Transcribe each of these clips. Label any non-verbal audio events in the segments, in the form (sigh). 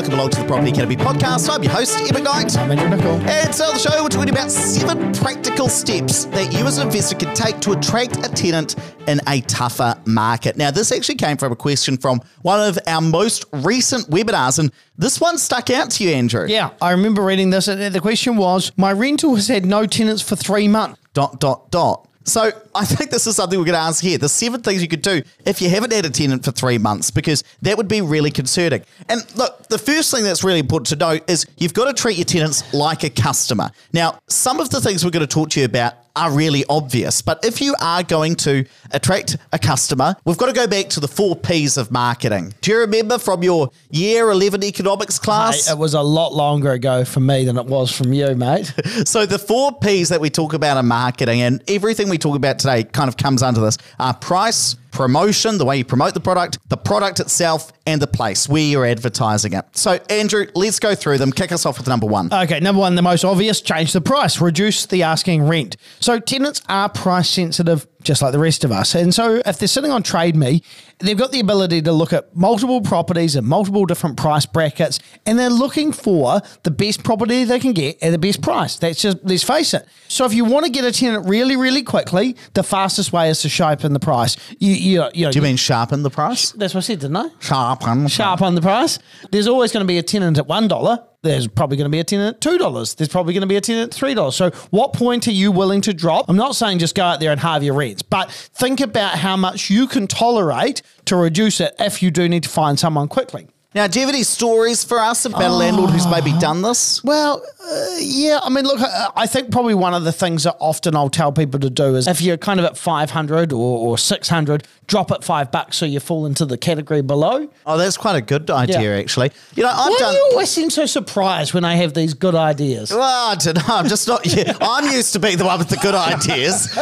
welcome along to the Property Academy podcast. I'm your host, Ed McKnight. I'm Andrew Nicol. And so on the show, we're talking about seven practical steps that you as an investor can take to attract a tenant in a tougher market. Now, this actually came from a question from one of our most recent webinars, and this one stuck out to you, Andrew. Yeah, I remember reading this. and The question was My rental has had no tenants for three months. Dot, dot, dot. So I think this is something we're going to ask here. The seven things you could do if you haven't had a tenant for three months, because that would be really concerning. And look, the first thing that's really important to note is you've got to treat your tenants like a customer. Now, some of the things we're going to talk to you about are really obvious, but if you are going to attract a customer, we've got to go back to the four P's of marketing. Do you remember from your year 11 economics class? Hey, it was a lot longer ago for me than it was from you, mate. (laughs) So the four P's that we talk about in marketing and everything we talk about today kind of comes under this are price, promotion, the way you promote the product, the product itself, and the place where you're advertising it. So Andrew, let's go through them. Kick us off with number one. Okay, number one, the most obvious change the price, reduce the asking rent. So tenants are price sensitive just like the rest of us. And so if they're sitting on Trade Me, they've got the ability to look at multiple properties and multiple different price brackets, and they're looking for the best property they can get at the best price. That's just let's face it. So if you want to get a tenant really, really quickly, the fastest way is to sharpen the price. You, you, you know, Do you mean sharpen the price? that's what I said, didn't I? Sharpen. Sharp on the price. There's always going to be a tenant at one dollar. There's probably going to be a tenant at two dollars. There's probably going to be a tenant at three dollars. So, what point are you willing to drop? I'm not saying just go out there and halve your rents, but think about how much you can tolerate to reduce it if you do need to find someone quickly. Now, do you have any stories for us about a landlord who's maybe done this? Well, uh, yeah. I mean, look, I, I think probably one of the things that often I'll tell people to do is if you're kind of at 500 or, or 600, drop it five bucks so you fall into the category below. Oh, that's quite a good idea, Yeah. actually. You know, I've Why done. do you always seem so surprised when I have these good ideas? Well, I don't know. I'm just not. Yeah, (laughs) I'm used to being the one with the good ideas.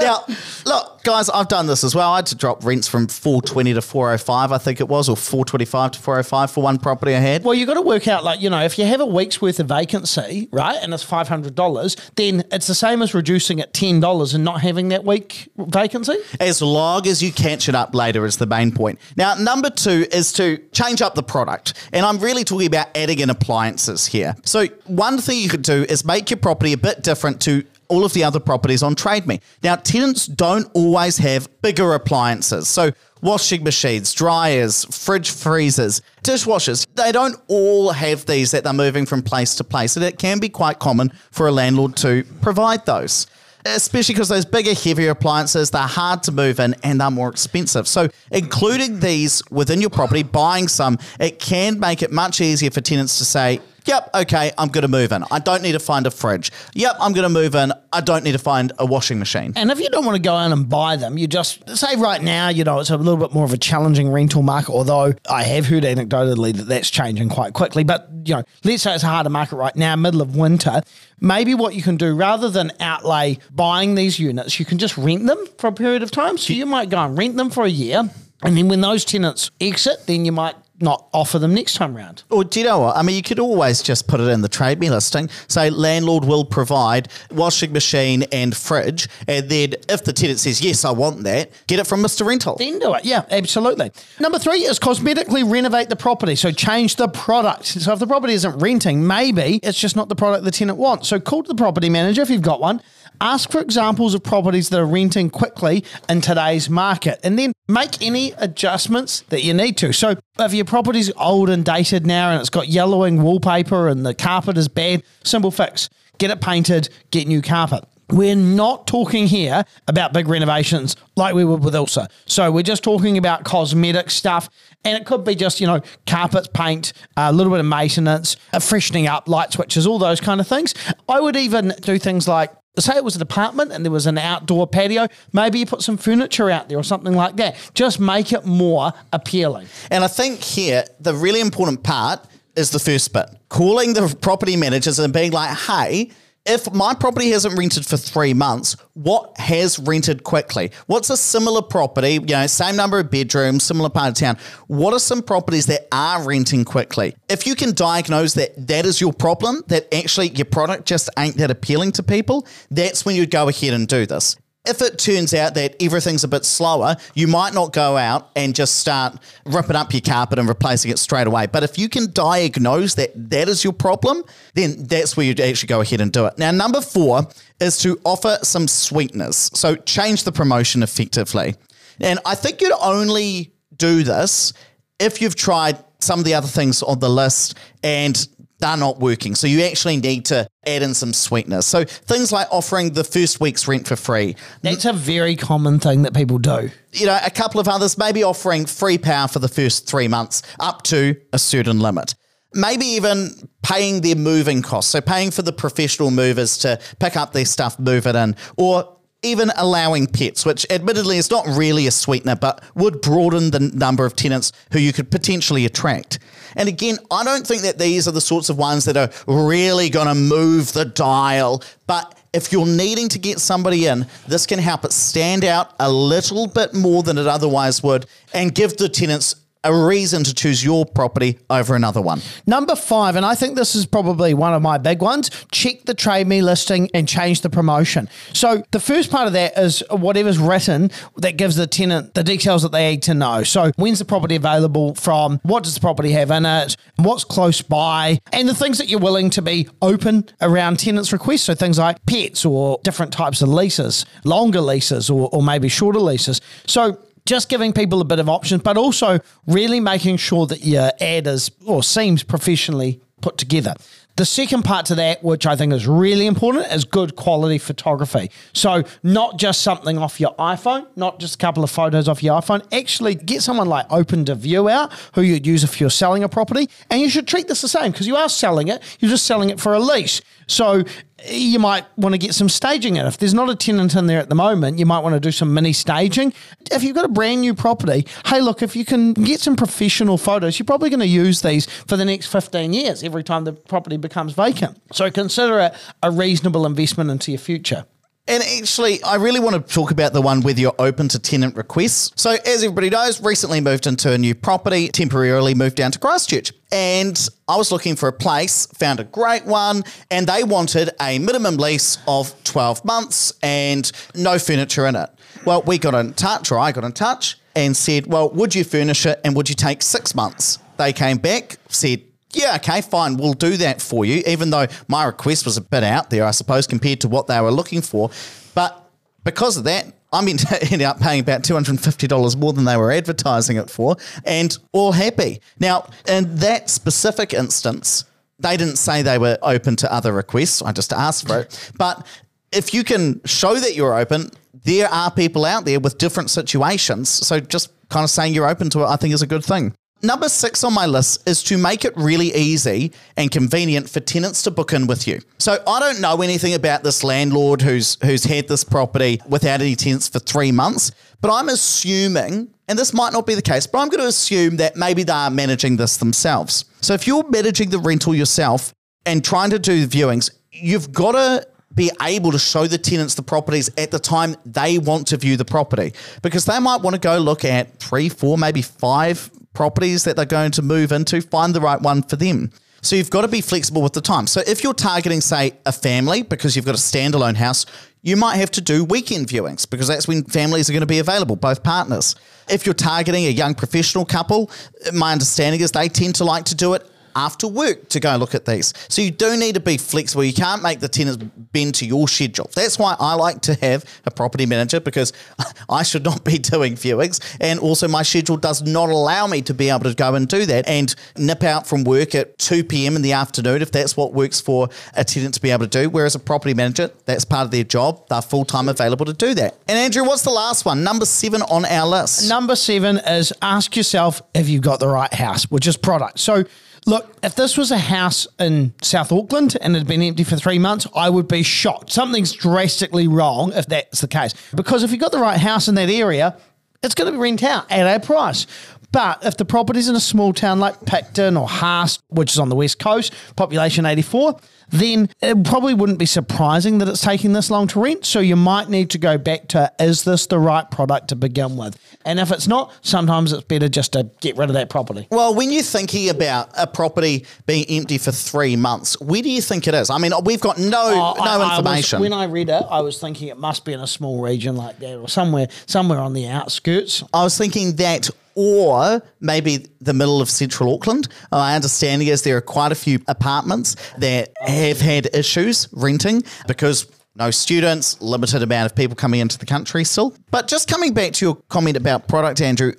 now, look, guys, I've done this as well. I had to drop rents from 420 to 405, I think it was, or 425 to 405 for one property I had. Well, you've got to work out, like, you know, if you have a week's worth of vacancy, right, and it's $500, then it's the same as reducing it $10 and not having that week vacancy. As long as you catch it up later is the main point. Now, number two is to change up the product. And I'm really talking about adding in appliances here. So one thing you could do is make your property a bit different to all of the other properties on TradeMe. Now, tenants don't always have bigger appliances. So washing machines, dryers, fridge freezers, dishwashers, they don't all have these that they're moving from place to place. And it can be quite common for a landlord to provide those especially because those bigger, heavier appliances, they're hard to move in and they're more expensive. So, including these within your property, buying some, it can make it much easier for tenants to say, Yep, okay, I'm going to move in. I don't need to find a fridge. Yep, I'm going to move in. I don't need to find a washing machine. And if you don't want to go in and buy them, you just say right now, you know, it's a little bit more of a challenging rental market, although I have heard anecdotally that that's changing quite quickly. But, you know, let's say it's a harder market right now, middle of winter. Maybe what you can do rather than outlay buying these units, you can just rent them for a period of time. So you might go and rent them for a year. And then when those tenants exit, then you might not offer them next time round. Or do you know what? I mean, you could always just put it in the trade me listing. Say landlord will provide washing machine and fridge, and then if the tenant says yes, I want that, get it from Mr. Rental. Then do it. Yeah, absolutely. Number three is cosmetically renovate the property. So change the product. So if the property isn't renting, maybe it's just not the product the tenant wants. So call to the property manager if you've got one. Ask for examples of properties that are renting quickly in today's market and then make any adjustments that you need to. So if your property's old and dated now and it's got yellowing wallpaper and the carpet is bad, simple fix. Get it painted, get new carpet. We're not talking here about big renovations like we would with Ilsa. So we're just talking about cosmetic stuff. And it could be just, you know, carpets, paint, a little bit of maintenance, a freshening up, light switches, all those kind of things. I would even do things like say it was an apartment and there was an outdoor patio, maybe you put some furniture out there or something like that. Just make it more appealing. And I think here, the really important part is the first bit calling the property managers and being like, hey, if my property hasn't rented for three months, what has rented quickly? What's a similar property, you know, same number of bedrooms, similar part of town? What are some properties that are renting quickly? If you can diagnose that that is your problem, that actually your product just ain't that appealing to people, that's when you go ahead and do this. If it turns out that everything's a bit slower, you might not go out and just start ripping up your carpet and replacing it straight away. But if you can diagnose that that is your problem, then that's where you actually go ahead and do it. Now, number four is to offer some sweetness. So change the promotion effectively. And I think you'd only do this if you've tried some of the other things on the list and they're not working. So you actually need to add in some sweetness. So things like offering the first week's rent for free. That's a very common thing that people do. You know, a couple of others, maybe offering free power for the first three months up to a certain limit. Maybe even paying their moving costs. So paying for the professional movers to pick up their stuff, move it in, or even allowing pets, which admittedly is not really a sweetener, but would broaden the number of tenants who you could potentially attract. And again, I don't think that these are the sorts of ones that are really going to move the dial, but if you're needing to get somebody in, this can help it stand out a little bit more than it otherwise would and give the tenants a reason to choose your property over another one. Number five, and I think this is probably one of my big ones check the Trade Me listing and change the promotion. So, the first part of that is whatever's written that gives the tenant the details that they need to know. So, when's the property available from? What does the property have in it? What's close by? And the things that you're willing to be open around tenants' requests. So, things like pets or different types of leases, longer leases or, or maybe shorter leases. So, just giving people a bit of options, but also really making sure that your ad is or seems professionally put together. The second part to that, which I think is really important, is good quality photography. So, not just something off your iPhone, not just a couple of photos off your iPhone. Actually, get someone like Open to View out who you'd use if you're selling a property. And you should treat this the same because you are selling it, you're just selling it for a lease. So, you might want to get some staging in. If there's not a tenant in there at the moment, you might want to do some mini staging. If you've got a brand new property, hey, look, if you can get some professional photos, you're probably going to use these for the next 15 years every time the property becomes vacant. So consider it a reasonable investment into your future. And actually, I really want to talk about the one whether you're open to tenant requests. So, as everybody knows, recently moved into a new property, temporarily moved down to Christchurch. And I was looking for a place, found a great one, and they wanted a minimum lease of 12 months and no furniture in it. Well, we got in touch, or I got in touch, and said, Well, would you furnish it and would you take six months? They came back, said, yeah, okay, fine, we'll do that for you, even though my request was a bit out there, I suppose, compared to what they were looking for. But because of that, I (laughs) ended up paying about $250 more than they were advertising it for, and all happy. Now, in that specific instance, they didn't say they were open to other requests. I just asked for it. But if you can show that you're open, there are people out there with different situations. So just kind of saying you're open to it, I think is a good thing. Number six on my list is to make it really easy and convenient for tenants to book in with you. So I don't know anything about this landlord who's who's had this property without any tenants for three months, but I'm assuming, and this might not be the case, but I'm going to assume that maybe they are managing this themselves. So if you're managing the rental yourself and trying to do viewings, you've got to be able to show the tenants the properties at the time they want to view the property because they might want to go look at three, four, maybe five properties that they're going to move into, find the right one for them. So you've got to be flexible with the time. So if you're targeting, say, a family because you've got a standalone house, you might have to do weekend viewings because that's when families are going to be available, both partners. If you're targeting a young professional couple, my understanding is they tend to like to do it after work to go look at these. So you do need to be flexible. You can't make the tenants bend to your schedule. That's why I like to have a property manager because (laughs) I should not be doing viewings. And also, my schedule does not allow me to be able to go and do that and nip out from work at 2 p.m. in the afternoon if that's what works for a tenant to be able to do. Whereas a property manager, that's part of their job. They're full time available to do that. And Andrew, what's the last one? Number seven on our list. Number seven is ask yourself if you've got the right house, which is product. So, Look, if this was a house in South Auckland and it had been empty for three months, I would be shocked. Something's drastically wrong if that's the case. Because if you've got the right house in that area, it's going to be rent out at a price. But if the property's in a small town like Picton or Haast, which is on the west coast, population 84, then it probably wouldn't be surprising that it's taking this long to rent. So you might need to go back to is this the right product to begin with? And if it's not, sometimes it's better just to get rid of that property. Well, when you're thinking about a property being empty for three months, where do you think it is? I mean, we've got no Oh, I- no I was- information. when I read it, I was thinking it must be in a small region like that or somewhere somewhere on the outskirts. I was thinking that, or maybe the middle of central Auckland. Uh, my understanding is there are quite a few apartments that have had issues renting because no students, limited amount of people coming into the country still. But just coming back to your comment about product, Andrew.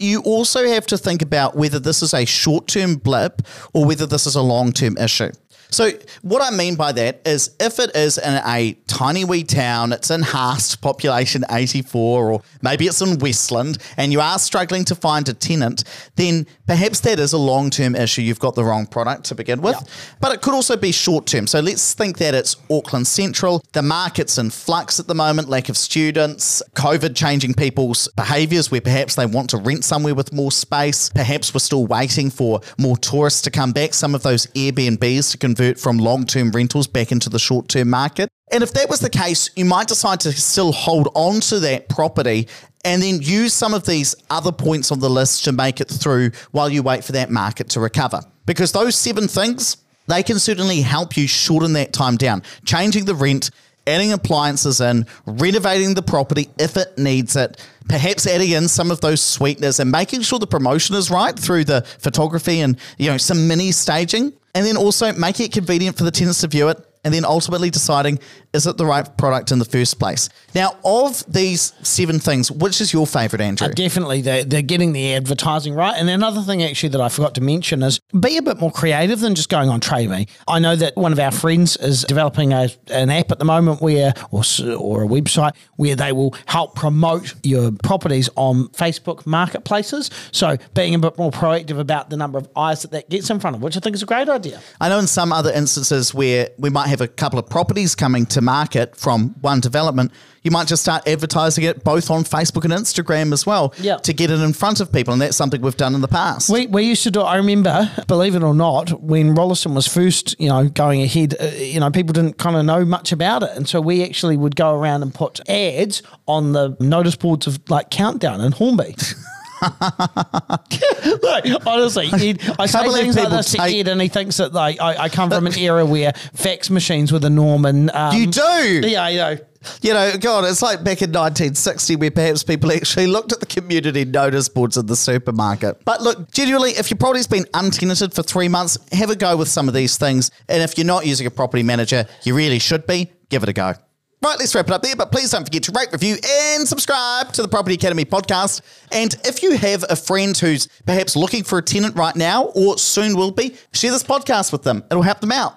You also have to think about whether this is a short term blip or whether this is a long term issue. So, what I mean by that is if it is in a tiny wee town, it's in Haast, population 84, or maybe it's in Westland, and you are struggling to find a tenant, then perhaps that is a long term issue. You've got the wrong product to begin with. But it could also be short term. So, let's think that it's Auckland Central. The market's in flux at the moment, lack of students, COVID changing people's behaviours where perhaps they want to rent somewhere with more space. Perhaps we're still waiting for more tourists to come back, some of those Airbnbs to convert from long term rentals back into the short term market. And if that was the case, you might decide to still hold on to that property and then use some of these other points on the list to make it through while you wait for that market to recover. Because those seven things, they can certainly help you shorten that time down. Changing the rent, adding appliances in, renovating the property if it needs it, perhaps adding in some of those sweeteners and making sure the promotion is right through the photography and you know some mini staging, and then also make it convenient for the tenants to view it. And then ultimately deciding is it the right product in the first place. Now, of these seven things, which is your favorite, Andrew? Uh, definitely, they're, they're getting the advertising right. And another thing, actually, that I forgot to mention is be a bit more creative than just going on TradeMe. I know that one of our friends is developing a, an app at the moment where, or, or a website where they will help promote your properties on Facebook marketplaces. So being a bit more proactive about the number of eyes that that gets in front of, which I think is a great idea. I know in some other instances where we might have a couple of properties coming to market from one development, you might just start advertising it both on Facebook and Instagram as well Yeah. to get it in front of people. And that's something we've done in the past. We, we used to do. I remember, believe it or not, when Rolleston was first, you know, going ahead, uh, you know, people didn't kind of know much about it, and so we actually would go around and put ads on the notice boards of like Countdown and Hornby. (laughs) (laughs) Look, honestly, Ed, I say things like this to Ed, and he thinks that like I, I come from an era where fax machines were the norm, and um, You do? yeah, you know. You know, God, it's like back in 1960 where perhaps people actually looked at the community notice boards in the supermarket. But look, genuinely, if your property's been untenanted for three months, have a go with some of these things. And if you're not using a property manager, you really should be. Give it a go. Right, let's wrap it up there. But please don't forget to rate, review, and subscribe to the Property Academy podcast. And if you have a friend who's perhaps looking for a tenant right now or soon will be, share this podcast with them. It'll help them out.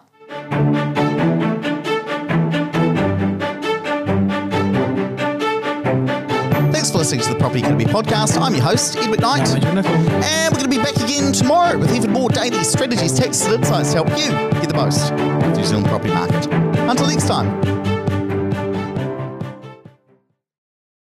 Thanks for listening to the Property Academy podcast. I'm your host, Ed McKnight. And we're going to be back again tomorrow with even more daily strategies, tactics, and insights to help you get the most of the New Zealand property market. Until next time.